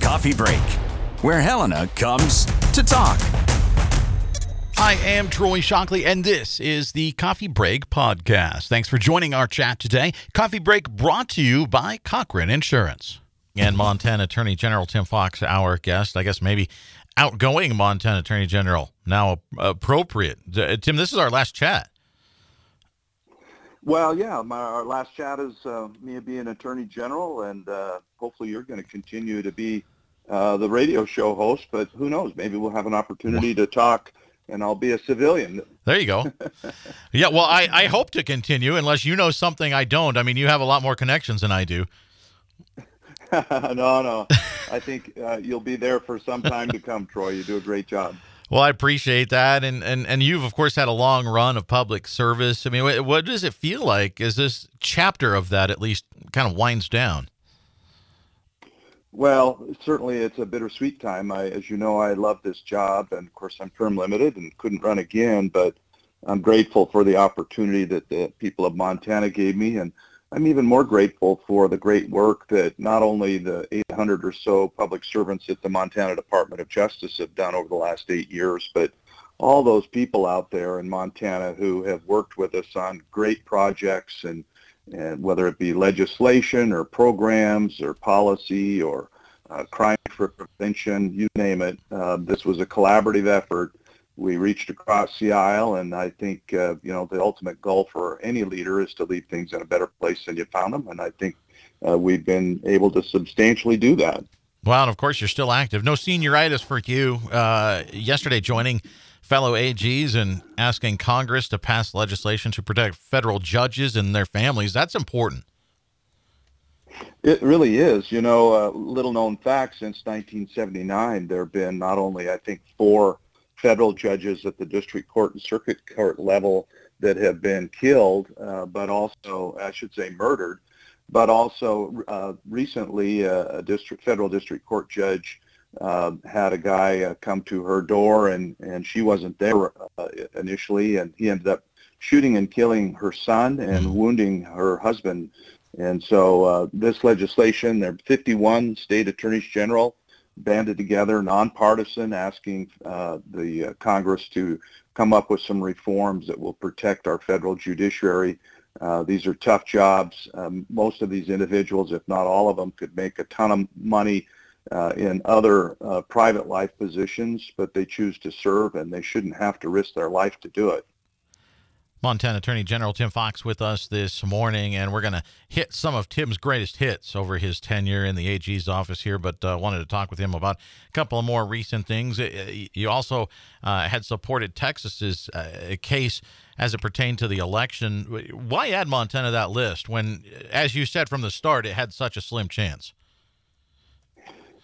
Coffee Break, where Helena comes to talk. I am Troy Shockley, and this is the Coffee Break Podcast. Thanks for joining our chat today. Coffee Break brought to you by Cochrane Insurance. And Montana Attorney General Tim Fox, our guest. I guess maybe outgoing Montana Attorney General, now appropriate. Tim, this is our last chat. Well, yeah, my, our last chat is uh, me being Attorney General, and uh, hopefully you're going to continue to be uh, the radio show host. But who knows? Maybe we'll have an opportunity to talk and I'll be a civilian. There you go. yeah, well, I, I hope to continue unless you know something I don't. I mean, you have a lot more connections than I do. no, no. I think uh, you'll be there for some time to come, Troy. You do a great job. Well, I appreciate that, and and and you've of course had a long run of public service. I mean, what, what does it feel like as this chapter of that at least kind of winds down? Well, certainly it's a bittersweet time. I, as you know, I love this job, and of course I'm term limited and couldn't run again. But I'm grateful for the opportunity that the people of Montana gave me, and I'm even more grateful for the great work that not only the 800 or so public servants at the Montana Department of Justice have done over the last eight years, but all those people out there in Montana who have worked with us on great projects and and whether it be legislation or programs or policy or uh, crime prevention, you name it. Uh, this was a collaborative effort. We reached across the aisle, and I think uh, you know the ultimate goal for any leader is to leave things in a better place than you found them, and I think uh, we've been able to substantially do that. Well, and of course you're still active. No senioritis for you. Uh, yesterday, joining fellow AGs and asking Congress to pass legislation to protect federal judges and their families. That's important. It really is. You know, a little known fact since 1979, there have been not only, I think, four federal judges at the district court and circuit court level that have been killed, uh, but also, I should say, murdered, but also uh, recently uh, a district federal district court judge uh, had a guy uh, come to her door and, and she wasn't there uh, initially and he ended up shooting and killing her son and mm-hmm. wounding her husband. And so uh, this legislation, there are 51 state attorneys general banded together, nonpartisan, asking uh, the uh, Congress to come up with some reforms that will protect our federal judiciary. Uh, these are tough jobs. Um, most of these individuals, if not all of them, could make a ton of money uh, in other uh, private life positions, but they choose to serve and they shouldn't have to risk their life to do it. Montana Attorney General Tim Fox with us this morning, and we're going to hit some of Tim's greatest hits over his tenure in the AG's office here. But uh, wanted to talk with him about a couple of more recent things. You also uh, had supported Texas's uh, case as it pertained to the election. Why add Montana that list when, as you said from the start, it had such a slim chance?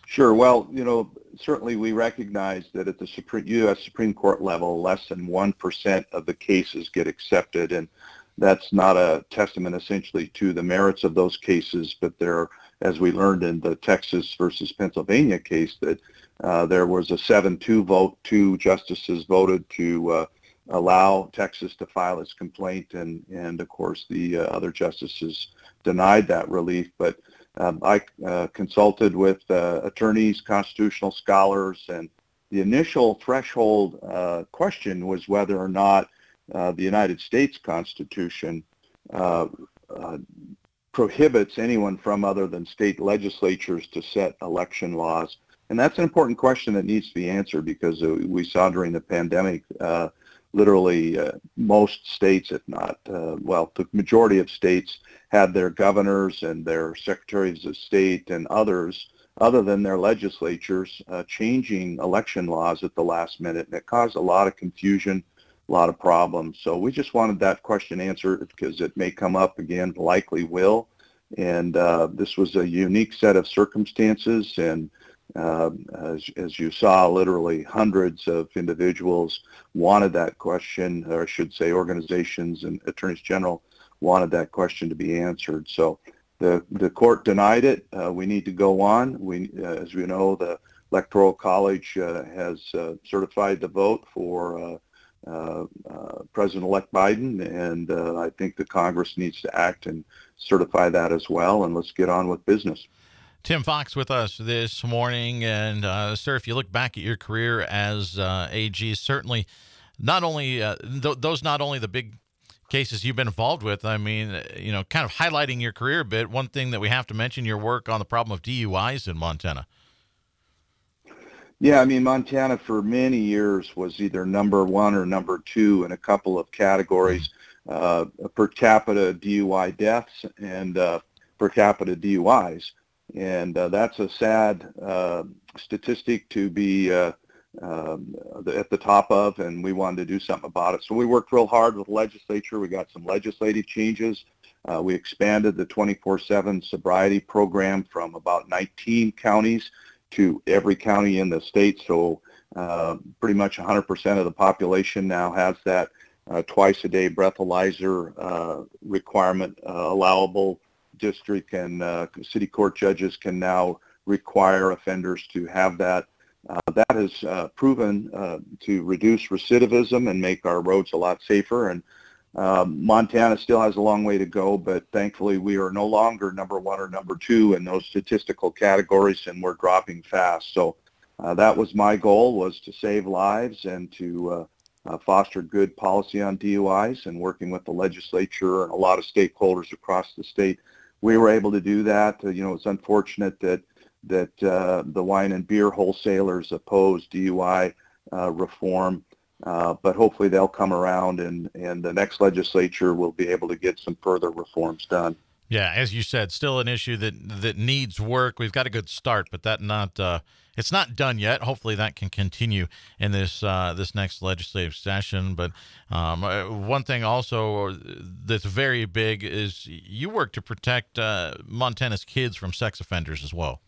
Sure. Well, you know, certainly we recognize that at the Supreme, U.S. Supreme Court level, less than 1% of the cases get accepted. And that's not a testament essentially to the merits of those cases, but there, as we learned in the Texas versus Pennsylvania case, that uh, there was a 7-2 vote. Two justices voted to uh, allow Texas to file its complaint, and, and of course the uh, other justices denied that relief. But um, I uh, consulted with uh, attorneys, constitutional scholars, and the initial threshold uh, question was whether or not uh, the United States Constitution uh, uh, prohibits anyone from other than state legislatures to set election laws. And that's an important question that needs to be answered because we saw during the pandemic literally uh, most states, if not, uh, well, the majority of states had their governors and their secretaries of state and others, other than their legislatures, uh, changing election laws at the last minute. And it caused a lot of confusion, a lot of problems. So we just wanted that question answered because it may come up again, likely will. And uh, this was a unique set of circumstances and uh, as, as, you saw, literally hundreds of individuals wanted that question, or I should say organizations and attorneys general wanted that question to be answered. So the, the court denied it. Uh, we need to go on. We, uh, as we know, the Electoral College uh, has uh, certified the vote for uh, uh, President-elect Biden, and I think the Congress needs to act and certify that as well. And let's get on with business. Tim Fox with us this morning, and uh, sir, if you look back at your career as uh, AG, certainly not only th- those not only the big cases you've been involved with. I mean, you know, kind of highlighting your career a bit. One thing that we have to mention your work on the problem of DUIs in Montana. Yeah, I mean, Montana for many years was either number one or number two in a couple of categories uh, per capita DUI deaths and uh, per capita DUIs. And uh, that's a sad uh, statistic to be uh, um, at the top of, and we wanted to do something about it. So we worked real hard with the legislature. We got some legislative changes. Uh, we expanded the 24-7 sobriety program from about 19 counties to every county in the state. So uh, pretty much 100% of the population now has that uh, twice a day breathalyzer requirement allowable. District and uh, city court judges can now require offenders to have that. Uh, that has proven to reduce recidivism and make our roads a lot safer. And um, Montana still has a long way to go, but thankfully we are no longer number one or number two in those statistical categories, and we're dropping fast. So uh, that was my goal, was to save lives and to uh, uh, foster good policy on DUIs. And working with the legislature and a lot of stakeholders across the state, we were able to do that. Uh, you know, it's unfortunate that that uh, the wine and beer wholesalers oppose DUI uh, reform. Uh, but hopefully they'll come around and, and the next legislature will be able to get some further reforms done. Yeah, as you said, still an issue that that needs work. We've got a good start, but that not uh, it's not done yet. Hopefully, that can continue in this uh, this next legislative session. But um, uh, one thing also that's very big is you work to protect uh, Montana's kids from sex offenders as well.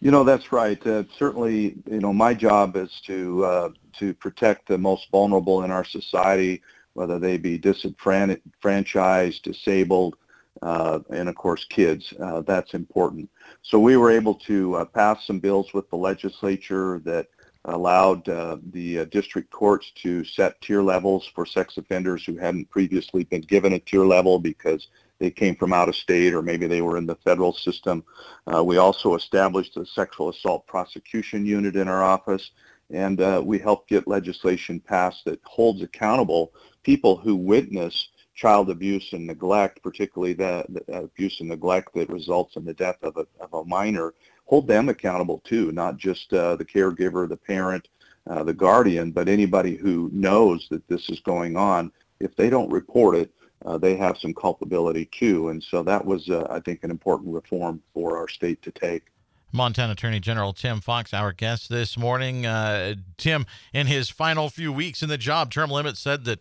You know, that's right. Uh, certainly, you know, my job is to uh, to protect the most vulnerable in our society, whether they be disenfranchised, disabled, uh, and of course kids. Uh, that's important. So we were able to uh, pass some bills with the legislature that allowed uh, the district courts to set tier levels for sex offenders who hadn't previously been given a tier level because they came from out of state or maybe they were in the federal system. Uh, we also established a sexual assault prosecution unit in our office and uh, we helped get legislation passed that holds accountable people who witness child abuse and neglect, particularly the, the abuse and neglect that results in the death of a, of a minor, hold them accountable too, not just uh, the caregiver, the parent, uh, the guardian, but anybody who knows that this is going on. If they don't report it, uh, they have some culpability too. And so that was, uh, I think, an important reform for our state to take. Montana Attorney General Tim Fox, our guest this morning. Uh, Tim, in his final few weeks in the job, term limit said that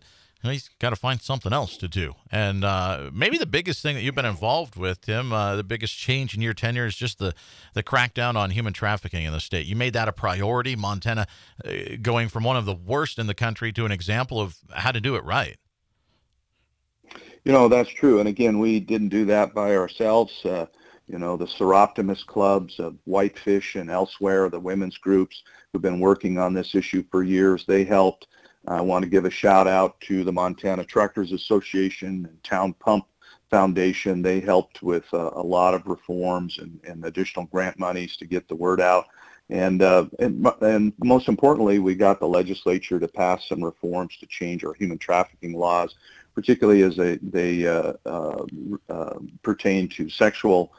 he's got to find something else to do. And uh, maybe the biggest thing that you've been involved with, Tim, uh, the biggest change in your tenure is just the, the crackdown on human trafficking in the state. You made that a priority, Montana uh, going from one of the worst in the country to an example of how to do it right. You know, that's true. And again, we didn't do that by ourselves. Uh, you know, the Soroptimist clubs of Whitefish and elsewhere, the women's groups who've been working on this issue for years, they helped. I want to give a shout out to the Montana Tractors Association and Town Pump Foundation. They helped with uh, a lot of reforms and, and, additional grant monies to get the word out. And, uh, and, and most importantly, we got the legislature to pass some reforms to change our human trafficking laws particularly as they, they uh, uh, uh, pertain to sexual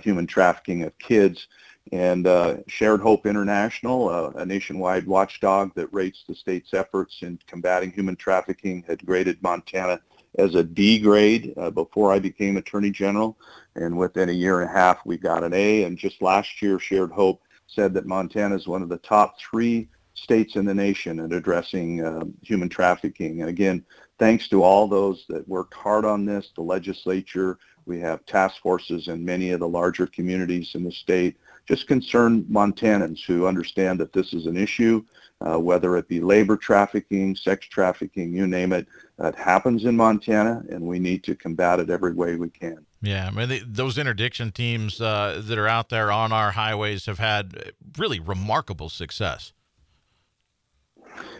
human trafficking of kids. And uh, Shared Hope International, uh, a nationwide watchdog that rates the state's efforts in combating human trafficking, had graded Montana as a D grade before I became Attorney General. And within a year and a half, we got an A. And just last year, Shared Hope said that Montana is one of the top three states in the nation at addressing human trafficking. And again, thanks to all those that worked hard on this, the legislature, we have task forces in many of the larger communities in the state, just concerned Montanans who understand that this is an issue, uh, whether it be labor trafficking, sex trafficking, you name it, that happens in Montana, and we need to combat it every way we can. Yeah, I mean, the, those interdiction teams uh, that are out there on our highways have had really remarkable success.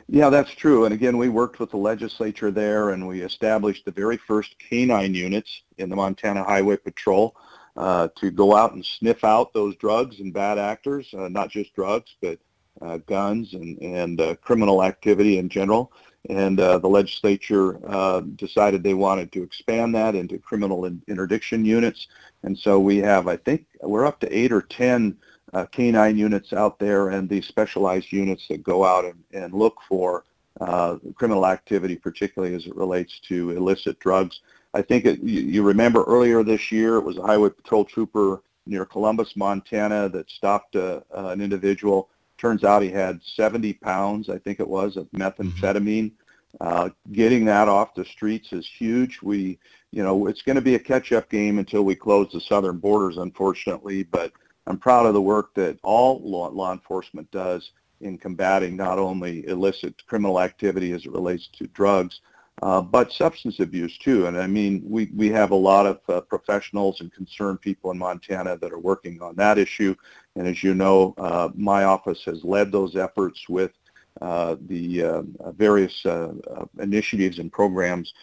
Yeah, that's true. And again, we worked with the legislature there and we established the very first canine units in the Montana Highway Patrol uh, to go out and sniff out those drugs and bad actors, uh, not just drugs, but uh, guns and, and uh, criminal activity in general. And uh, the legislature uh, decided they wanted to expand that into criminal in- interdiction units. And so we have, I think, we're up to eight or 10 uh, canine units out there and these specialized units that go out and, and look for uh, criminal activity, particularly as it relates to illicit drugs. I think it, you, you remember earlier this year, it was a highway patrol trooper near Columbus, Montana, that stopped a, uh, an individual. Turns out he had 70 pounds, I think it was, of methamphetamine. Uh, getting that off the streets is huge. We, you know, it's going to be a catch-up game until we close the southern borders, unfortunately. But I'm proud of the work that all law, law enforcement does in combating not only illicit criminal activity as it relates to drugs, uh, but substance abuse too. And I mean, we, we have a lot of uh, professionals and concerned people in Montana that are working on that issue. And as you know, uh, my office has led those efforts with uh, the uh, various initiatives and programs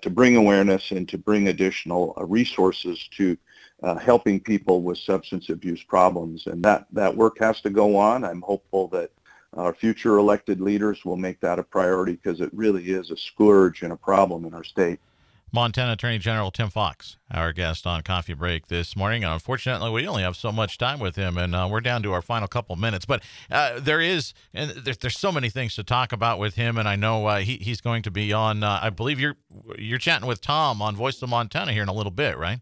to bring awareness and to bring additional resources to helping people with substance abuse problems. And that, that work has to go on. I'm hopeful that our future elected leaders will make that a priority because it really is a scourge and a problem in our state. Montana Attorney General Tim Fox, our guest on Coffee Break this morning. Unfortunately, we only have so much time with him, and uh, we're down to our final couple minutes. But uh, there is, and there's, there's so many things to talk about with him, and I know uh, he, he's going to be on. Uh, I believe you're you're chatting with Tom on Voice of Montana here in a little bit, right?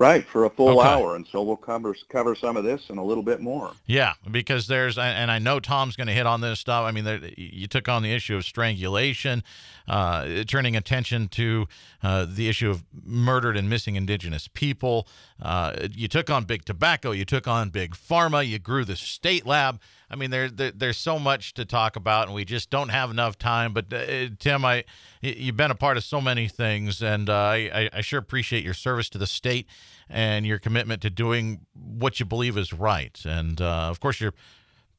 Right, for a full okay. hour, and so we'll cover cover some of this and a little bit more. Yeah, because there's, and I know Tom's going to hit on this stuff. I mean, there, you took on the issue of strangulation, uh, turning attention to uh, the issue of murdered and missing Indigenous people. Uh, you took on big tobacco. You took on big pharma. You grew the state lab. I mean, there, there, there's so much to talk about, and we just don't have enough time. But uh, Tim, I you've been a part of so many things, and uh, I, I sure appreciate your service to the state and your commitment to doing what you believe is right, and uh, of course your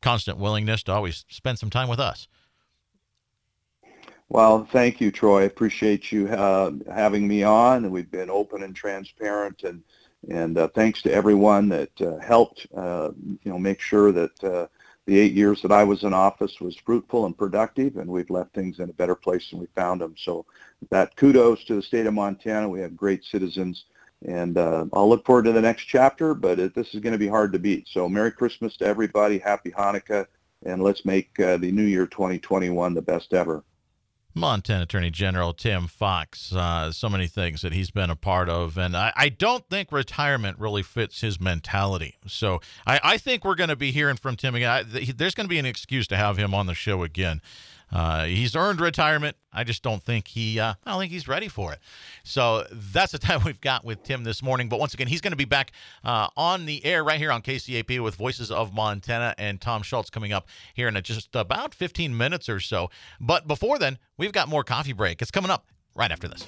constant willingness to always spend some time with us. Well, thank you, Troy. I appreciate you uh, having me on. We've been open and transparent, and and uh, thanks to everyone that uh, helped, uh, you know, make sure that uh, the eight years that I was in office was fruitful and productive, and we've left things in a better place than we found them. So that kudos to the state of Montana. We have great citizens, and uh, I'll look forward to the next chapter, but it, this is going to be hard to beat. So Merry Christmas to everybody, Happy Hanukkah, and let's make the new year 2021 the best ever. Montana Attorney General Tim Fox, uh, so many things that he's been a part of, and I, I don't think retirement really fits his mentality. So I, I think we're going to be hearing from Tim again. I, there's going to be an excuse to have him on the show again. Uh, he's earned retirement. I just don't think he. Uh, I don't think he's ready for it. So that's the time we've got with Tim this morning. But once again, he's going to be back uh, on the air right here on KCAP with Voices of Montana and Tom Schultz coming up here in just about 15 minutes or so. But before then, we've got more coffee break. It's coming up right after this.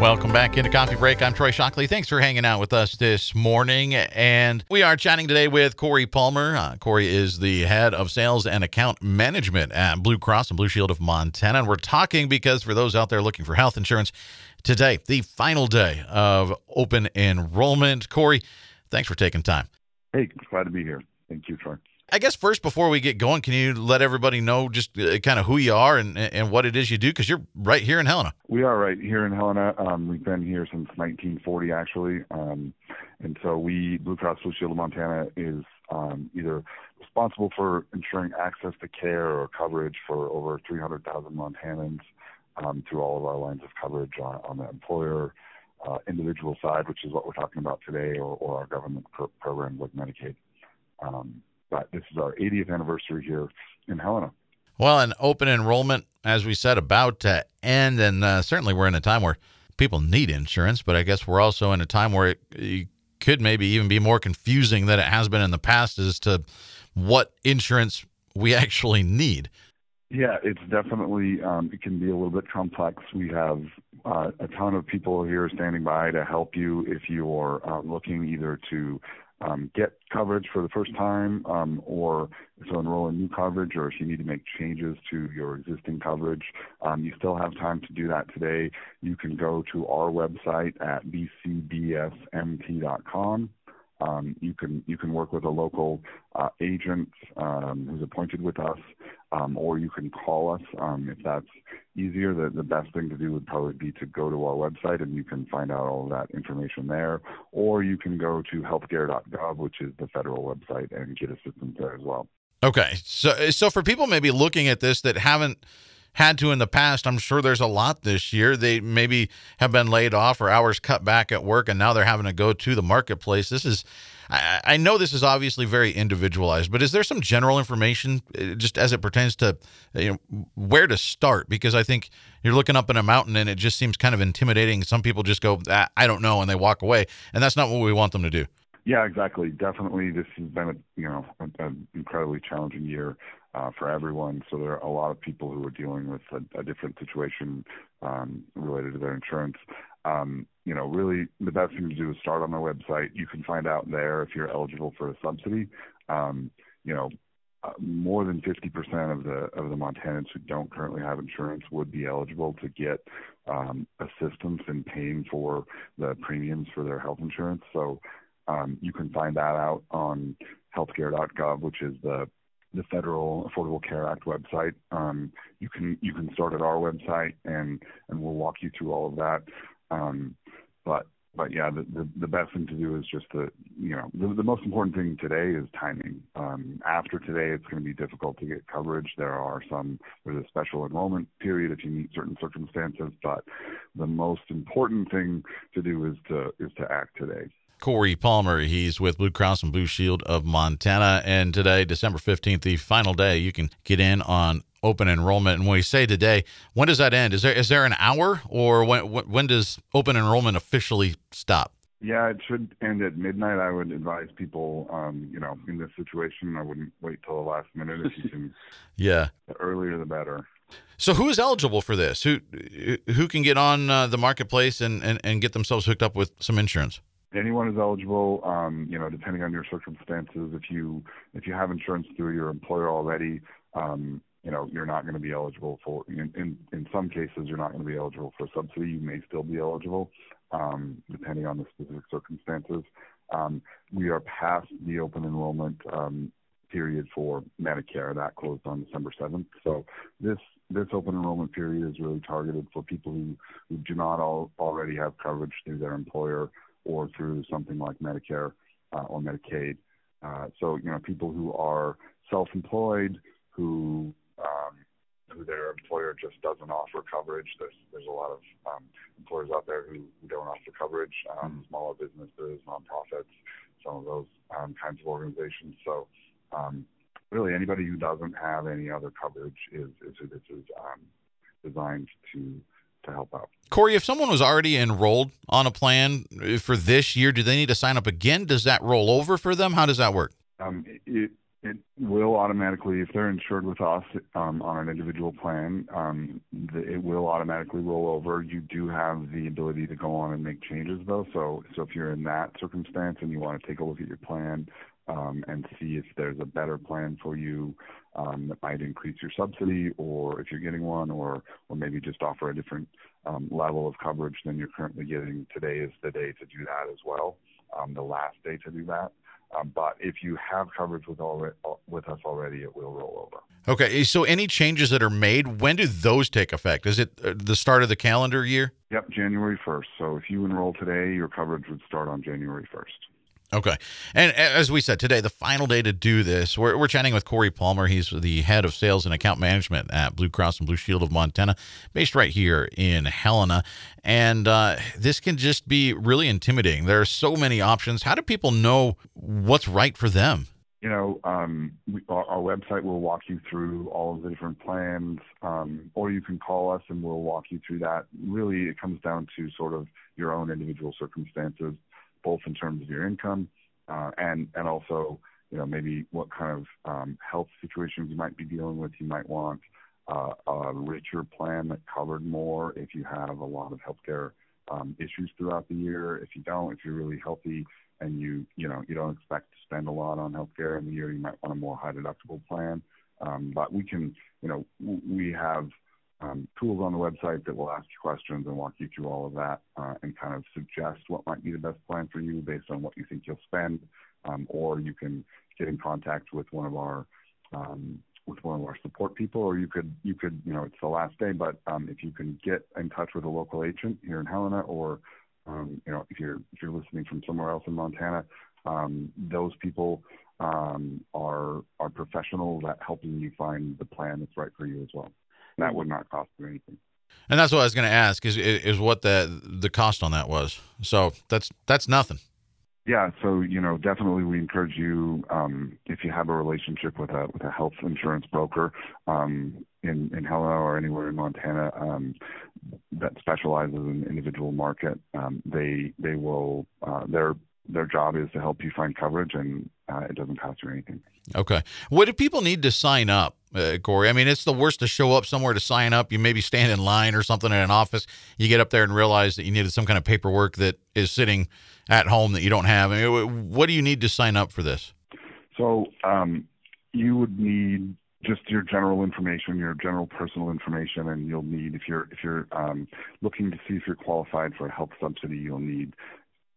Welcome back into Coffee Break. I'm Troy Shockley. Thanks for hanging out with us this morning. And we are chatting today with Corey Palmer. Uh, Corey is the head of sales and account management at Blue Cross and Blue Shield of Montana. And we're talking because for those out there looking for health insurance, today, the final day of open enrollment. Corey, thanks for taking time. Hey, glad to be here. Thank you, Troy. I guess first, before we get going, can you let everybody know just uh, kind of who you are and, and what it is you do? Because you're right here in Helena. We are right here in Helena. Um, we've been here since 1940, actually. Um, and so we, Blue Cross Blue Shield of Montana, is um, either responsible for ensuring access to care or coverage for over 300,000 Montanans um, through all of our lines of coverage on, on the employer, uh, individual side, which is what we're talking about today, or, or our government pro- programs like Medicaid. Um, but this is our 80th anniversary here in Helena. Well, an open enrollment, as we said, about to end, and uh, certainly we're in a time where people need insurance, but I guess we're also in a time where it, it could maybe even be more confusing than it has been in the past as to what insurance we actually need. Yeah, it's definitely um, it can be a little bit complex. We have uh, a ton of people here standing by to help you if you are uh, looking either to um, get coverage for the first time um, or to enroll in new coverage or if you need to make changes to your existing coverage. Um, you still have time to do that today. You can go to our website at bcbsmt.com. Um, you can you can work with a local uh, agent um, who's appointed with us, um, or you can call us um, if that's easier. The, the best thing to do would probably be to go to our website and you can find out all that information there, or you can go to healthcare.gov, which is the federal website, and get assistance there as well. Okay, so so for people maybe looking at this that haven't had to in the past. I'm sure there's a lot this year. They maybe have been laid off or hours cut back at work, and now they're having to go to the marketplace. This is, I, I know this is obviously very individualized, but is there some general information uh, just as it pertains to you know, where to start? Because I think you're looking up in a mountain and it just seems kind of intimidating. Some people just go, ah, I don't know, and they walk away, and that's not what we want them to do. Yeah, exactly. Definitely, this has been a you know an incredibly challenging year for everyone. So there are a lot of people who are dealing with a, different situation um, related to their insurance. Um, you know, really the best thing to do is start on our website. You can find out there if you're eligible for a subsidy. Um, you know, uh, more than 50% of the of the Montanans who don't currently have insurance would be eligible to get um, assistance in paying for the premiums for their health insurance. So um, you can find that out on healthcare.gov, which is the the federal Affordable Care Act website. Um, you can you can start at our website and and we'll walk you through all of that. Um, but but yeah, the, the, the best thing to do is just to you know the, the most important thing today is timing. Um, after today, it's going to be difficult to get coverage. There are some there's a special enrollment period if you meet certain circumstances, but the most important thing to do is to is to act today. Corey Palmer. He's with Blue Cross and Blue Shield of Montana. And today, December 15th, the final day, you can get in on open enrollment. And when we say today, when does that end? Is there is there an hour or when when does open enrollment officially stop? Yeah, it should end at midnight. I would advise people, um, you know, in this situation, I wouldn't wait till the last minute if you can. yeah. The earlier the better. So who is eligible for this? Who who can get on uh, the marketplace and, and, and get themselves hooked up with some insurance? Anyone is eligible. Um, you know, depending on your circumstances, if you if you have insurance through your employer already, um, you know, you're not going to be eligible for. In, in in some cases, you're not going to be eligible for subsidy. You may still be eligible, um, depending on the specific circumstances. Um, we are past the open enrollment um, period for Medicare. That closed on December 7th. So this this open enrollment period is really targeted for people who, who do not all, already have coverage through their employer or through something like Medicare uh, or Medicaid. Uh, so you know, people who are self-employed, who um, who their employer just doesn't offer coverage. There's there's a lot of um, employers out there who, who don't offer coverage. Um, mm-hmm. smaller businesses, nonprofits, some of those um, kinds of organizations. So um, really, anybody who doesn't have any other coverage is is who this is um, designed to to help out. Corey, if someone was already enrolled on a plan for this year, do they need to sign up again? Does that roll over for them? How does that work? Um, it, it will automatically, if they're insured with us um, on an individual plan, um, the, it will automatically roll over. You do have the ability to go on and make changes, though. So, so if you're in that circumstance and you want to take a look at your plan and see if there's a better plan for you um, that might increase your subsidy, or if you're getting one, or or maybe just offer a different um, level of coverage than you're currently getting. Today is the day to do that as well. Um, the last day to do that. Um, but if you have coverage with already, with us already, it will roll over. Okay, so any changes that are made, when do those take effect? Is it uh, the start of the calendar year? Yep, January 1st. So if you enroll today, your coverage would start on January 1st. Okay. And as we said today, the final day to do this, we're, we're chatting with Corey Palmer. He's the head of sales and account management at Blue Cross and Blue Shield of Montana, based right here in Helena. And uh, this can just be really intimidating. There are so many options. How do people know what's right for them? You know, um, we, our, our, website will walk you through all of the different plans, um, or you can call us and we'll walk you through that. Really, it comes down to sort of your own individual circumstances both in terms of your income uh, and also you know maybe what kind of um, health situations you might be dealing with. You might want uh, a richer plan that covered more if you have a lot of healthcare um, issues throughout the year. If you don't, if you're really healthy and you you know you don't expect to spend a lot on healthcare in the year, you might want a more high deductible plan. Um, but we can you know we have um, tools on the website that will ask you questions and walk you through all of that uh, and kind of suggest what might be the best plan for you based on what you think you'll spend. Um, or you can get in contact with one of our um, with one of our support people, or you could you could you know it's the last day, but um, if you can get in touch with a local agent here in Helena, or um, you know if you're if you're listening from somewhere else in Montana, um, those people um, are are professionals at helping you find the plan that's right for you as well that would not cost you anything. And that's what I was going to ask is is what the the cost on that was. So that's that's nothing. Yeah, so you know, definitely we encourage you um, if you have a relationship with a with a health insurance broker um, in in Helena or anywhere in Montana um, that specializes in individual market. Um, they they will uh, their their job is to help you find coverage, and uh, it doesn't cost you anything. Okay, what do people need to sign up uh, Corey. I mean, it's the worst to show up somewhere to sign up. You maybe stand in line or something at an office. You get up there and realize that you needed some kind of paperwork that is sitting at home that you don't have. I mean, what do you need to sign up for this? So um, you would need just your general information, your general personal information, and you'll need if you're if you're um, looking to see if you're qualified for a health subsidy, you'll need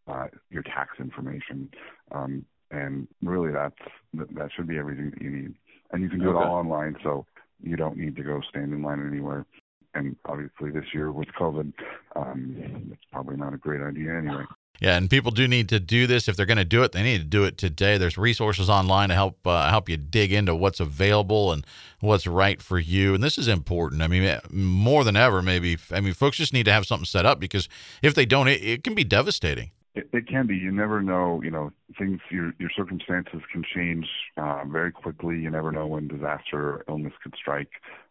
uh, your tax information. Um, and really, that's that should be everything that you need and you can do okay. it all online, so you don't need to go stand in line anywhere. And obviously, this year with COVID, um, it's probably not a great idea anyway. Yeah, and people do need to do this if they're going to do it. They need to do it today. There's resources online to help uh, help you dig into what's available and what's right for you. And this is important. I mean, more than ever, maybe. I mean, folks just need to have something set up because if they don't, it, it can be devastating. It, it, can be. You never know. You know, things. Your your circumstances can change uh, very quickly. You never know when disaster or illness could strike.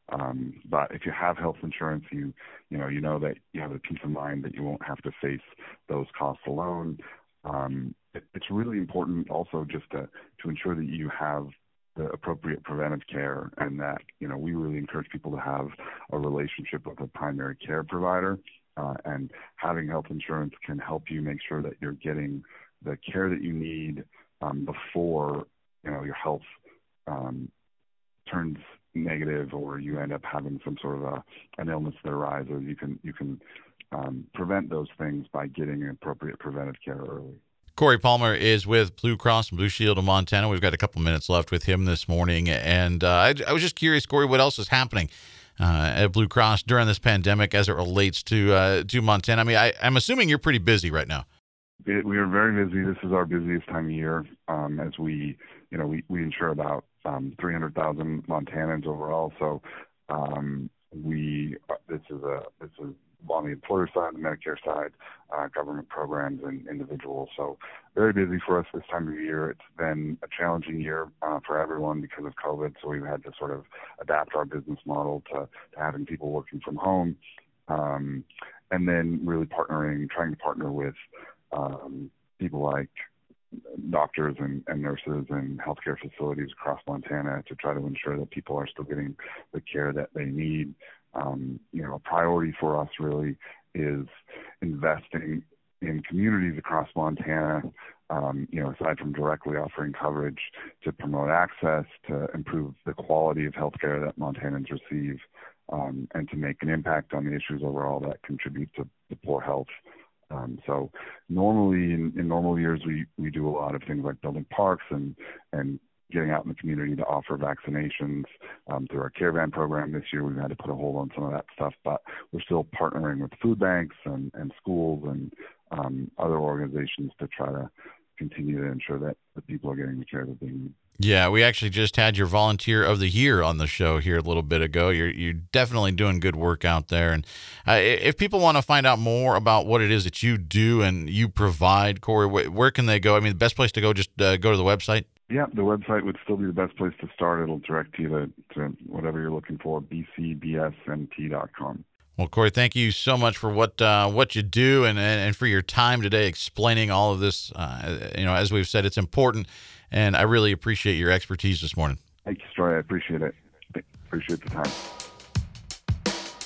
Um, but if you have health insurance, you you know you know that you have the peace of mind that you won't have to face those costs alone. Um, it, it's really important also just to to ensure that you have the appropriate preventive care and that you know we really encourage people to have a relationship with a primary care provider uh, and having health insurance can help you make sure that you're getting the care that you need um, before you know your health um, turns negative or you end up having some sort of a, an illness that arises. You can you can um, prevent those things by getting appropriate preventive care early. Corey Palmer is with Blue Cross and Blue Shield of Montana. We've got a couple minutes left with him this morning, and uh, I, I was just curious, Corey, what else is happening uh, at Blue Cross during this pandemic as it relates to uh, to Montana? I mean, I, am assuming you're pretty busy right now. we are very busy. This is our busiest time of year um, as we, you know, we, we insure about um, 300,000 Montanans overall. So um, we uh, this is a this is on the employer side, the Medicare side, uh, government programs, and individuals. So very busy for us this time of year. It's been a challenging year uh, for everyone because of COVID. So we've had to sort of adapt our business model to, to having people working from home, um, and then really partnering, trying to partner with um, people like doctors and, and nurses and healthcare facilities across Montana to try to ensure that people are still getting the care that they need um, you know, a priority for us really is investing in communities across Montana, um, you know, aside from directly offering coverage to promote access, to improve the quality of healthcare that Montanans receive, um, and to make an impact on the issues overall that contribute to, to poor health. Um, so normally in, in normal years we, we do a lot of things like building parks and, and getting out in the community to offer vaccinations um, through our caravan program. This year we've had to put a hold on some of that stuff, but we're still partnering with food banks and, and schools and um, other organizations to try to continue to ensure that the people are getting the care that they need. Yeah, we actually just had your volunteer of the year on the show here a little bit ago. You're you're definitely doing good work out there. And uh, if people want to find out more about what it is that you do and you provide, Corey, wh- where can they go? I mean, the best place to go just uh, go to the website. Yeah, the website would still be the best place to start. It'll direct you to, to whatever you're looking for, bcbsmt.com. Well, Corey, thank you so much for what uh, what you do and, and, for your time today explaining all of this. Uh, you know, as we've said, it's important, and I really appreciate your expertise this morning. Thank you, Troy. I appreciate it. Appreciate the time.